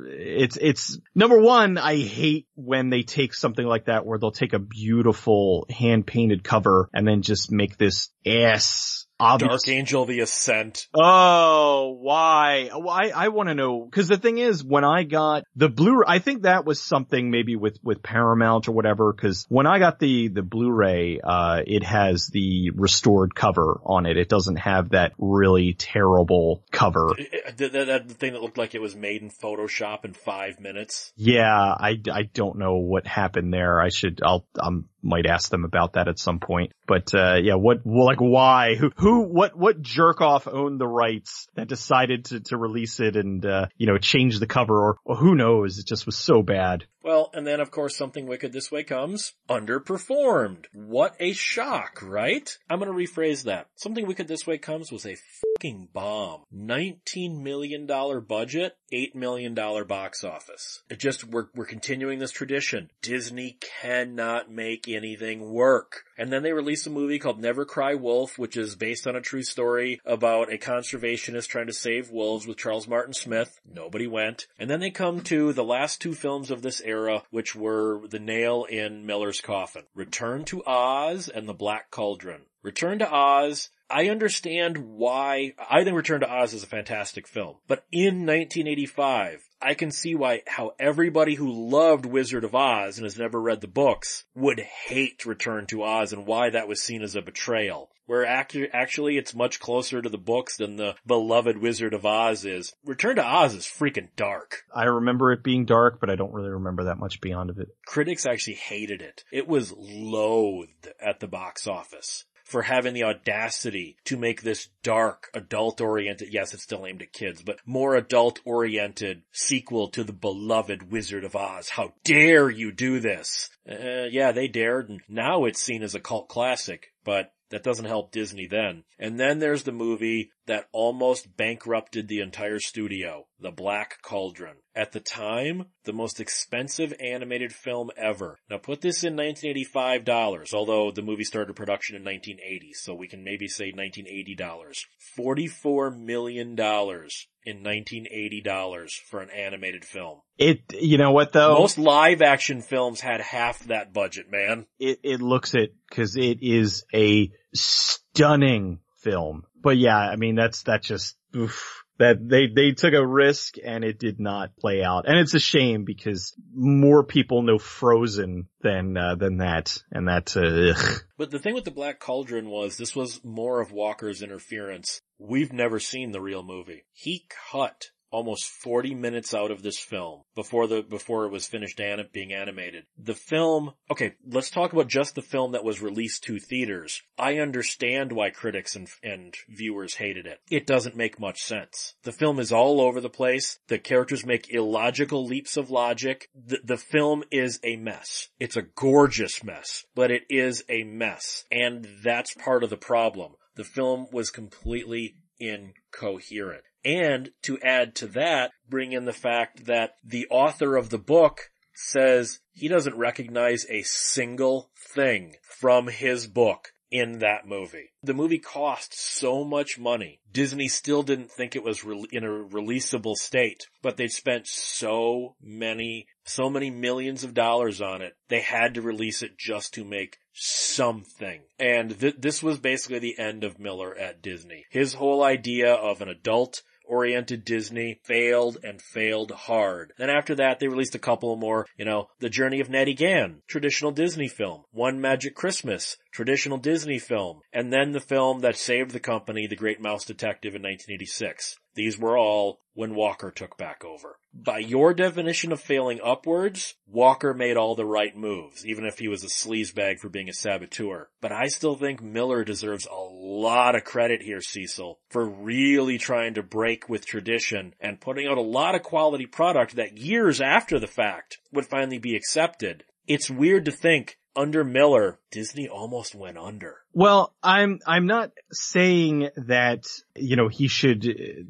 it's, it's, number one, I hate when they take something like that where they'll take a beautiful hand painted cover and then just make this ass obvious. Dark Angel the Ascent. Oh, why? Well, I, I want to know, cause the thing is, when I got the Blu, I think that was something maybe with, with Paramount or whatever, cause when I got the, the Blu-ray, uh, it has the restored cover on it. It doesn't have that really terrible cover. That, that, that thing that looked like it was made in Photoshop in five minutes. Yeah, I, I don't know what happened there. I should, I'll, um, might ask them about that at some point. But, uh, yeah, what, like why? Who, who, what, what jerk off owned the rights that decided to, to release it and, uh, you know, change the cover or, or who knows? It just was so bad. Well, and then of course something wicked this way comes. Underperformed. What a shock, right? I'm gonna rephrase that. Something wicked this way comes was a fucking bomb. $19 million budget, $8 million box office. It just, we're, we're continuing this tradition. Disney cannot make anything work. And then they released a movie called Never Cry Wolf, which is based on a true story about a conservationist trying to save wolves with Charles Martin Smith. Nobody went. And then they come to the last two films of this era, which were The Nail in Miller's Coffin. Return to Oz and The Black Cauldron. Return to Oz, I understand why, I think Return to Oz is a fantastic film, but in 1985, I can see why, how everybody who loved Wizard of Oz and has never read the books would hate Return to Oz and why that was seen as a betrayal. Where actu- actually it's much closer to the books than the beloved Wizard of Oz is. Return to Oz is freaking dark. I remember it being dark, but I don't really remember that much beyond of it. Critics actually hated it. It was loathed at the box office for having the audacity to make this dark, adult oriented, yes, it's still aimed at kids, but more adult oriented sequel to the beloved Wizard of Oz. How dare you do this? Uh, yeah, they dared and now it's seen as a cult classic, but that doesn't help Disney then. And then there's the movie that almost bankrupted the entire studio, The Black Cauldron. At the time, the most expensive animated film ever. Now put this in 1985 dollars, although the movie started production in 1980, so we can maybe say 1980 dollars. 44 million dollars in 1980 dollars for an animated film. It, you know what though? Most live action films had half that budget, man. it, it looks it because it is a stunning film. But yeah, I mean that's that's just oof, that they they took a risk and it did not play out, and it's a shame because more people know Frozen than uh, than that, and that's uh, ugh. But the thing with the Black Cauldron was this was more of Walker's interference. We've never seen the real movie. He cut almost 40 minutes out of this film before the, before it was finished anim- being animated. The film, okay, let's talk about just the film that was released to theaters. I understand why critics and, and viewers hated it. It doesn't make much sense. The film is all over the place. The characters make illogical leaps of logic. The, the film is a mess. It's a gorgeous mess, but it is a mess. And that's part of the problem. The film was completely incoherent. And to add to that, bring in the fact that the author of the book says he doesn't recognize a single thing from his book in that movie. The movie cost so much money. Disney still didn't think it was re- in a releasable state, but they spent so many, so many millions of dollars on it. They had to release it just to make something. And th- this was basically the end of Miller at Disney. His whole idea of an adult oriented Disney failed and failed hard. Then after that, they released a couple more, you know, The Journey of Natty Gann, traditional Disney film, One Magic Christmas, traditional Disney film, and then the film that saved the company, The Great Mouse Detective in 1986. These were all when Walker took back over. By your definition of failing upwards, Walker made all the right moves, even if he was a sleazebag for being a saboteur. But I still think Miller deserves a lot of credit here, Cecil, for really trying to break with tradition and putting out a lot of quality product that years after the fact would finally be accepted. It's weird to think under Miller, Disney almost went under. Well, I'm, I'm not saying that, you know, he should,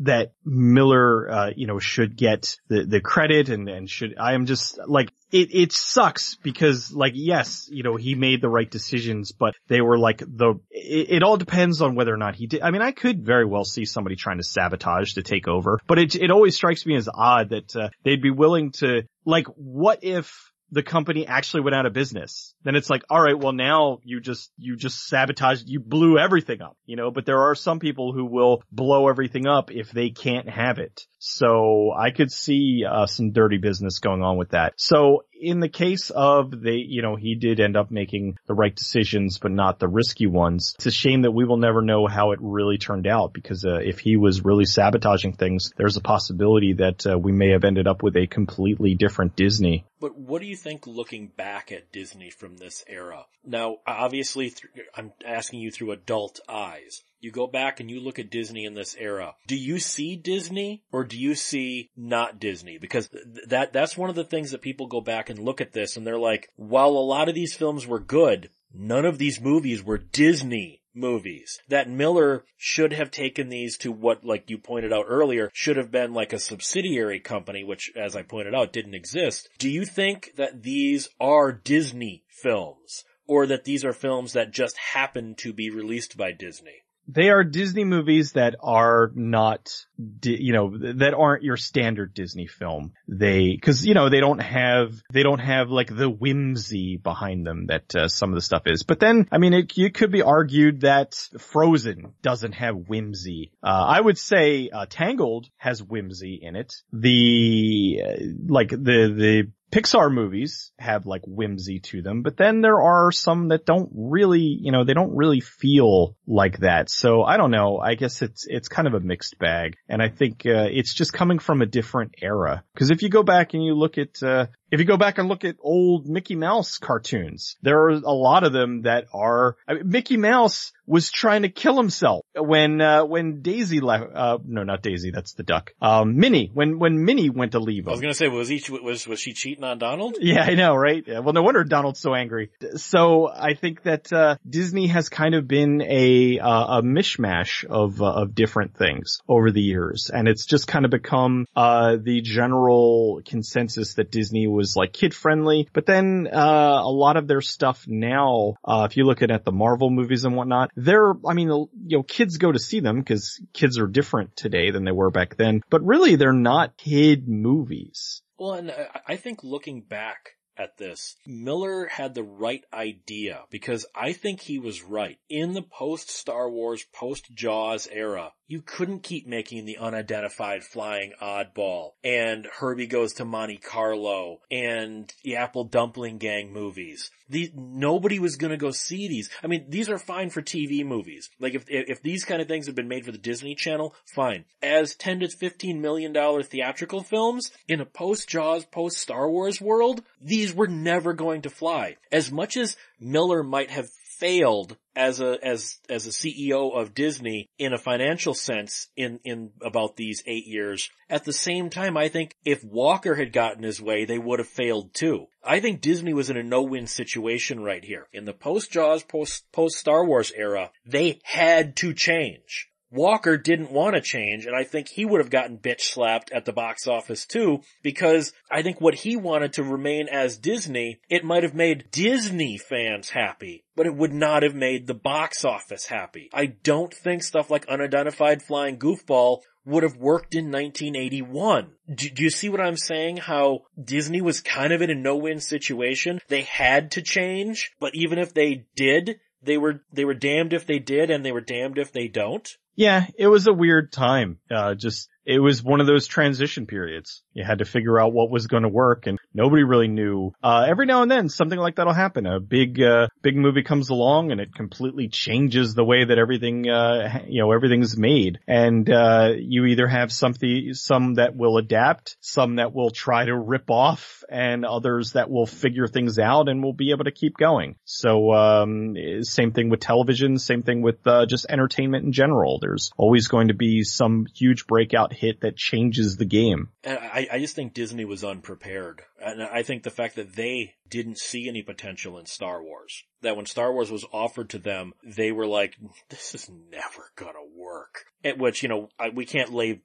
that Miller, uh, you know, should get the, the credit and, and should, I am just like, it, it sucks because like, yes, you know, he made the right decisions, but they were like the, it, it all depends on whether or not he did. I mean, I could very well see somebody trying to sabotage to take over, but it, it always strikes me as odd that, uh, they'd be willing to, like, what if, the company actually went out of business. Then it's like, all right, well now you just, you just sabotaged, you blew everything up, you know, but there are some people who will blow everything up if they can't have it. So I could see uh, some dirty business going on with that. So in the case of they, you know, he did end up making the right decisions, but not the risky ones. It's a shame that we will never know how it really turned out because uh, if he was really sabotaging things, there's a possibility that uh, we may have ended up with a completely different Disney. But what do you think looking back at Disney from this era? Now, obviously, th- I'm asking you through adult eyes. You go back and you look at Disney in this era. Do you see Disney or do you see not Disney? Because th- that, that's one of the things that people go back and look at this and they're like, while a lot of these films were good, none of these movies were Disney movies. That Miller should have taken these to what, like you pointed out earlier, should have been like a subsidiary company, which, as I pointed out, didn't exist. Do you think that these are Disney films? Or that these are films that just happen to be released by Disney? They are Disney movies that are not, you know, that aren't your standard Disney film. They, cause, you know, they don't have, they don't have like the whimsy behind them that uh, some of the stuff is. But then, I mean, it, it could be argued that Frozen doesn't have whimsy. Uh, I would say, uh, Tangled has whimsy in it. The, uh, like the, the Pixar movies have like whimsy to them, but then there are some that don't really, you know, they don't really feel like that. So I don't know. I guess it's, it's kind of a mixed bag. And I think, uh, it's just coming from a different era. Cause if you go back and you look at, uh, if you go back and look at old Mickey Mouse cartoons, there are a lot of them that are, I mean, Mickey Mouse was trying to kill himself when, uh, when Daisy left, uh, no, not Daisy, that's the duck. Um, Minnie, when, when Minnie went to leave him. I was gonna say, was he, was, was she cheating on Donald? Yeah, I know, right? Yeah, well, no wonder Donald's so angry. So I think that, uh, Disney has kind of been a, uh, a mishmash of, uh, of different things over the years. And it's just kind of become, uh, the general consensus that Disney was was like kid friendly, but then, uh, a lot of their stuff now, uh, if you look at, at the Marvel movies and whatnot, they're, I mean, you know, kids go to see them because kids are different today than they were back then, but really they're not kid movies. Well, and I think looking back at this. Miller had the right idea because I think he was right. In the post Star Wars, post Jaws era, you couldn't keep making the unidentified flying oddball and Herbie goes to Monte Carlo and the Apple Dumpling Gang movies. The, nobody was gonna go see these. I mean, these are fine for TV movies. Like if, if these kind of things have been made for the Disney Channel, fine. As 10 to 15 million dollar theatrical films in a post Jaws, post Star Wars world, these were never going to fly. As much as Miller might have failed as a as as a CEO of Disney in a financial sense in in about these 8 years. At the same time, I think if Walker had gotten his way, they would have failed too. I think Disney was in a no-win situation right here. In the post-Jaws, post post Star Wars era, they had to change. Walker didn't want to change, and I think he would have gotten bitch slapped at the box office too, because I think what he wanted to remain as Disney, it might have made Disney fans happy, but it would not have made the box office happy. I don't think stuff like Unidentified Flying Goofball would have worked in 1981. Do, do, you see what I'm saying? How Disney was kind of in a no-win situation. They had to change, but even if they did, they were, they were damned if they did and they were damned if they don't. Yeah, it was a weird time. Uh, just it was one of those transition periods. You had to figure out what was going to work and nobody really knew. Uh, every now and then something like that'll happen. A big, uh, big movie comes along and it completely changes the way that everything, uh, you know, everything's made. And, uh, you either have something, some that will adapt, some that will try to rip off and others that will figure things out and will be able to keep going. So, um, same thing with television, same thing with, uh, just entertainment in general. There's always going to be some huge breakout hit that changes the game. I, I just think Disney was unprepared. And I think the fact that they didn't see any potential in Star Wars, that when Star Wars was offered to them, they were like, this is never gonna work. At which, you know, I, we can't lay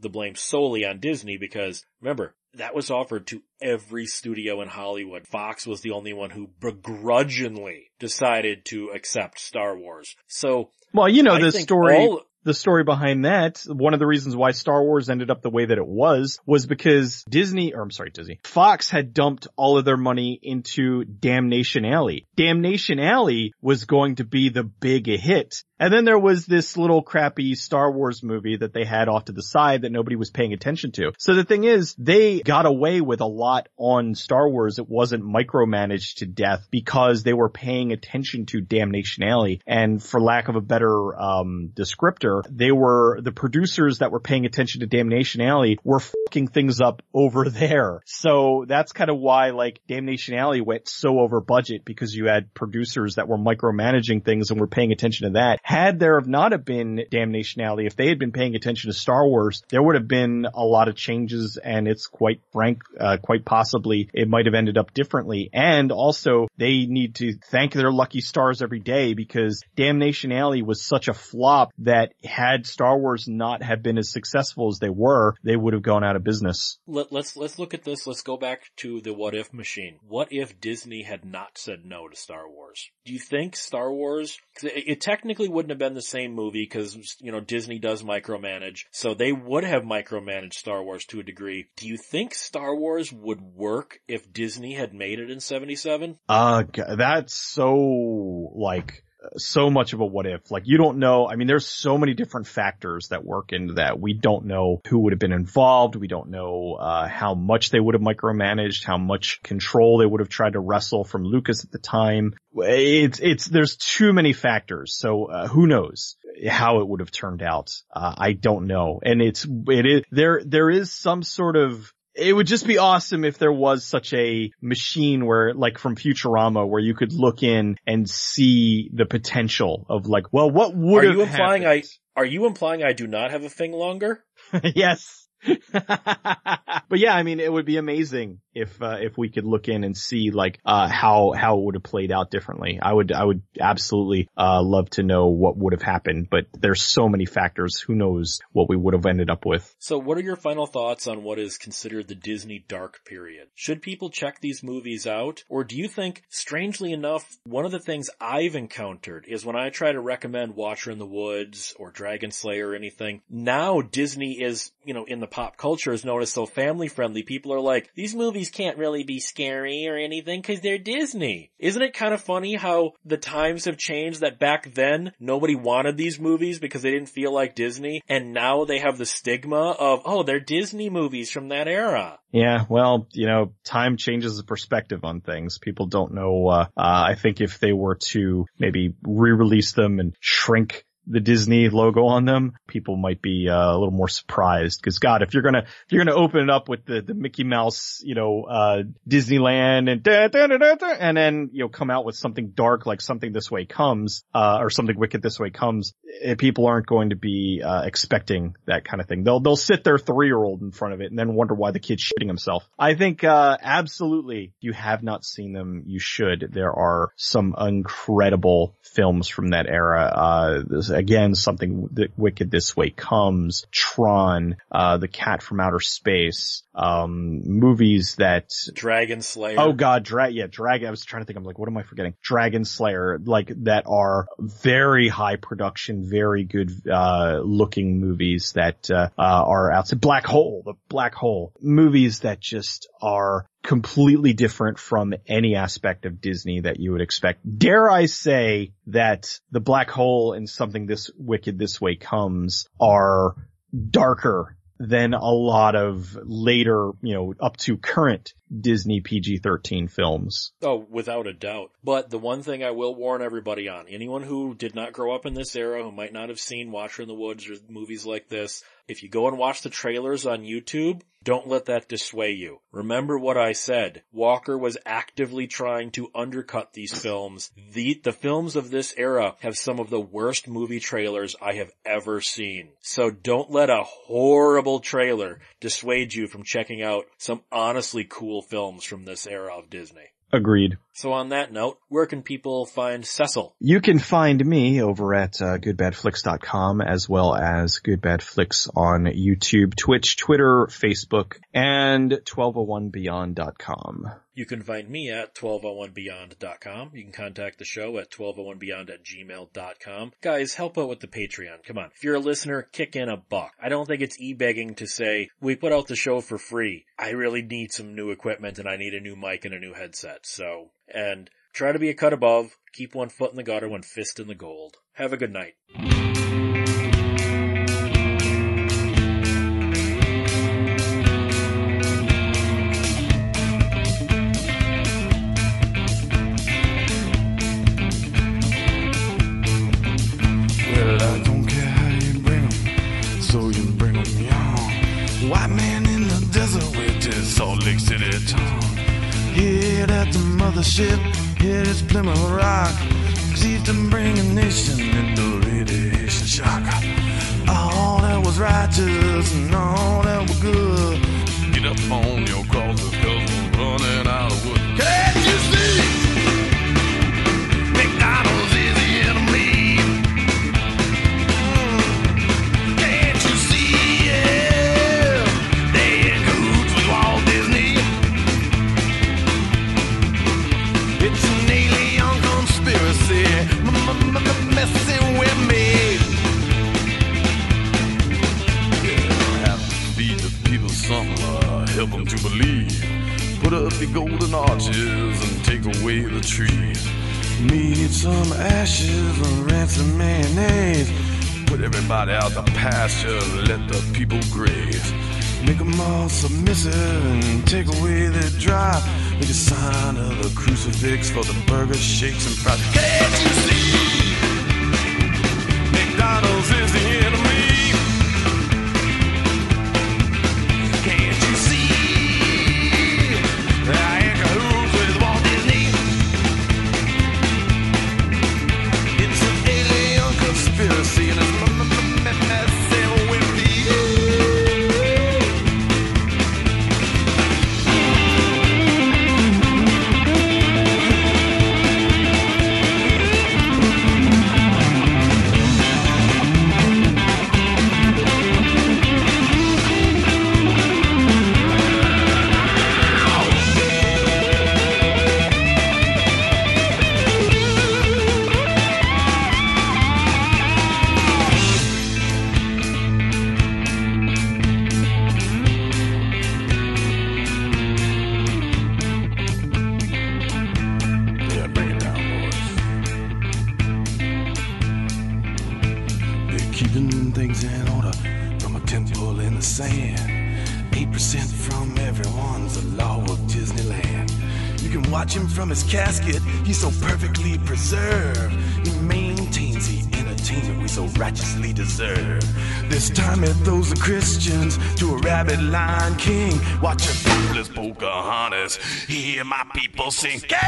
the blame solely on Disney because remember, that was offered to every studio in Hollywood. Fox was the only one who begrudgingly decided to accept Star Wars. So, well, you know, I the story, all, the story behind that, one of the reasons why Star Wars ended up the way that it was, was because Disney, or I'm sorry, Disney, Fox had dumped all of their money into Damnation Alley. Damnation Alley was going to be the big hit. And then there was this little crappy Star Wars movie that they had off to the side that nobody was paying attention to. So the thing is, they got away with a lot on Star Wars. It wasn't micromanaged to death because they were paying attention to Damnation Alley. And for lack of a better, um, descriptor, they were, the producers that were paying attention to Damnation Alley were fucking things up over there. So that's kind of why like Damnation Alley went so over budget because you had producers that were micromanaging things and were paying attention to that. Had there have not have been Damnation Alley, if they had been paying attention to Star Wars, there would have been a lot of changes and it's quite frank, uh, quite possibly it might have ended up differently. And also they need to thank their lucky stars every day because Damnation Alley was such a flop that had Star Wars not have been as successful as they were, they would have gone out of business. Let, let's let's look at this. Let's go back to the what if machine. What if Disney had not said no to Star Wars? Do you think Star Wars? It, it technically wouldn't have been the same movie because you know Disney does micromanage, so they would have micromanaged Star Wars to a degree. Do you think Star Wars would work if Disney had made it in '77? Uh, that's so like so much of a what if. Like you don't know. I mean, there's so many different factors that work into that. We don't know who would have been involved. We don't know uh, how much they would have micromanaged, how much control they would have tried to wrestle from Lucas at the time. It's it's there's too many factors. So uh, who knows how it would have turned out? Uh, I don't know. And it's it is there there is some sort of it would just be awesome if there was such a machine where, like from Futurama, where you could look in and see the potential of like, well, what would are you implying happened? I are you implying I do not have a thing longer? [laughs] yes. [laughs] but yeah, I mean, it would be amazing if uh, if we could look in and see like uh, how how it would have played out differently. I would I would absolutely uh, love to know what would have happened, but there's so many factors. Who knows what we would have ended up with? So, what are your final thoughts on what is considered the Disney dark period? Should people check these movies out, or do you think, strangely enough, one of the things I've encountered is when I try to recommend Watcher in the Woods or Dragon Slayer or anything, now Disney is you know in the pop culture is known as so family friendly. People are like, these movies can't really be scary or anything because they're Disney. Isn't it kind of funny how the times have changed that back then nobody wanted these movies because they didn't feel like Disney and now they have the stigma of, oh, they're Disney movies from that era. Yeah, well, you know, time changes the perspective on things. People don't know, uh, uh, I think if they were to maybe re-release them and shrink the Disney logo on them, people might be uh, a little more surprised. Because God, if you're gonna if you're gonna open it up with the the Mickey Mouse, you know, uh, Disneyland and da, da, da, da, and then you know come out with something dark like something this way comes, uh, or something wicked this way comes, eh, people aren't going to be uh, expecting that kind of thing. They'll they'll sit their three year old in front of it and then wonder why the kid's shitting himself. I think uh, absolutely, you have not seen them, you should. There are some incredible films from that era. Uh, this, again, something that wicked this way comes. Tron, uh, The Cat from Outer Space, um, movies that Dragon Slayer. Oh god, drag, yeah, Dragon. I was trying to think, I'm like, what am I forgetting? Dragon Slayer, like, that are very high production, very good, uh, looking movies that, uh, uh, are outside. Black Hole, the Black Hole. Movies that just are completely different from any aspect of Disney that you would expect. Dare I say that the Black Hole and something this wicked this way comes are darker than a lot of later, you know, up to current Disney PG-13 films. Oh, without a doubt. But the one thing I will warn everybody on, anyone who did not grow up in this era, who might not have seen Watcher in the Woods or movies like this, if you go and watch the trailers on YouTube, don't let that dissuade you. Remember what I said. Walker was actively trying to undercut these films. The, the films of this era have some of the worst movie trailers I have ever seen. So don't let a horrible trailer dissuade you from checking out some honestly cool films from this era of Disney. Agreed. So on that note, where can people find Cecil? You can find me over at uh, goodbadflix.com as well as goodbadflix on YouTube, Twitch, Twitter, Facebook, and 1201beyond.com. You can find me at 1201beyond.com. You can contact the show at 1201beyond at gmail.com. Guys, help out with the Patreon. Come on. If you're a listener, kick in a buck. I don't think it's e-begging to say, we put out the show for free. I really need some new equipment and I need a new mic and a new headset. So, and try to be a cut above. Keep one foot in the gutter, one fist in the gold. Have a good night. The mothership, here is Plymouth Rock. Chief to bring a nation into radiation shock. All that was righteous and all that was good. Get up on your believe. Put up the golden arches and take away the trees. Need some ashes and ransom mayonnaise. Put everybody out the pasture, and let the people graze. Make them all submissive and take away their drive. Make a sign of the crucifix for the burgers, shakes, and fries. Can't you see? McDonald's is the enemy. sink.